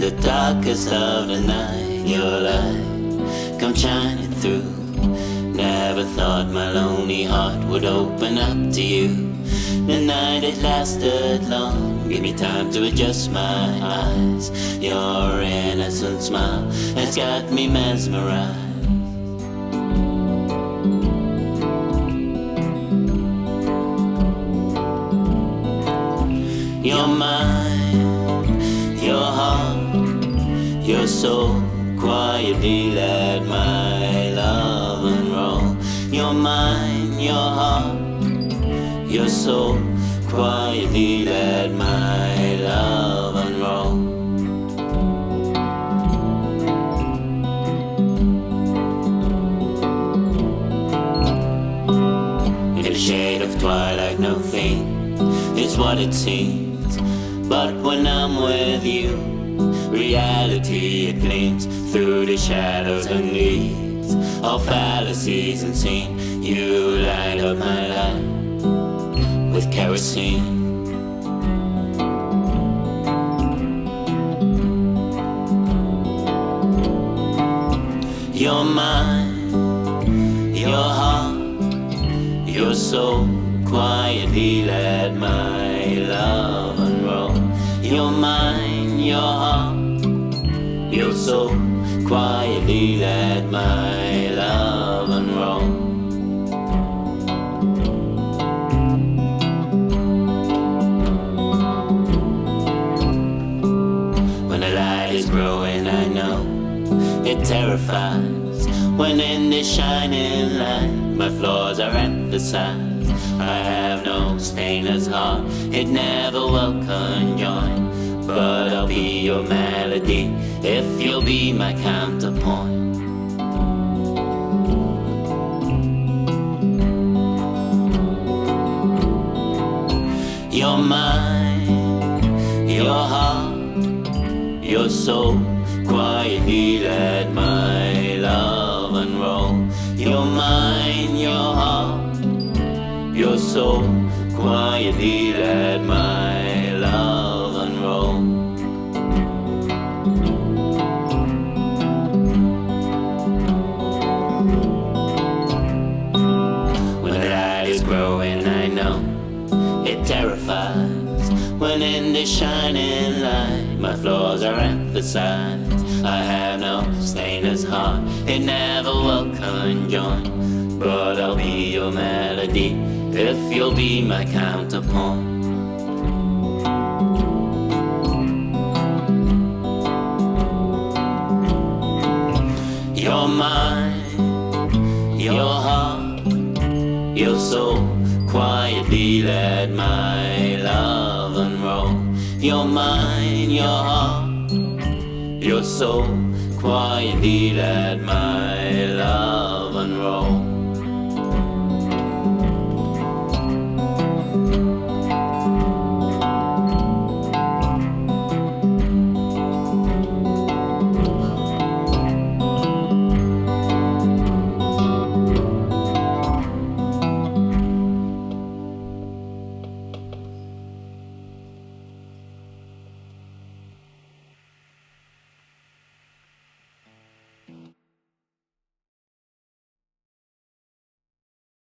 the darkest of the night, your light come shining through. Never thought my lonely heart would open up to you. The night it lasted long, give me time to adjust my eyes. Your innocent smile has got me mesmerized. Your mind, your heart, your soul quietly let my love unroll. Your mind, your heart, your soul quietly let my love unroll. In the shade of twilight, no thing is what it seems. But when I'm with you, reality it gleams through the shadows and leaves. All fallacies and seen, you light up my life with kerosene. Your mind, your heart, your soul quietly let my love unroll. Your mind, your heart, your soul quietly let my love unroll. When the light is growing, I know it terrifies. When in this shining light, my flaws are emphasized. I have no stainless heart, it never will conjoin. But I'll be your melody if you'll be my counterpoint. Your mind, your heart, your soul quietly let my love unroll. Your mind, your heart, your soul quietly let my When in the shining light, my flaws are emphasized. I have no stainer's heart, it never will conjoin. But I'll be your melody if you'll be my counterpoint. Your mind, your heart, your soul quietly let my. Your mind, your heart, your soul quietly let my love unroll.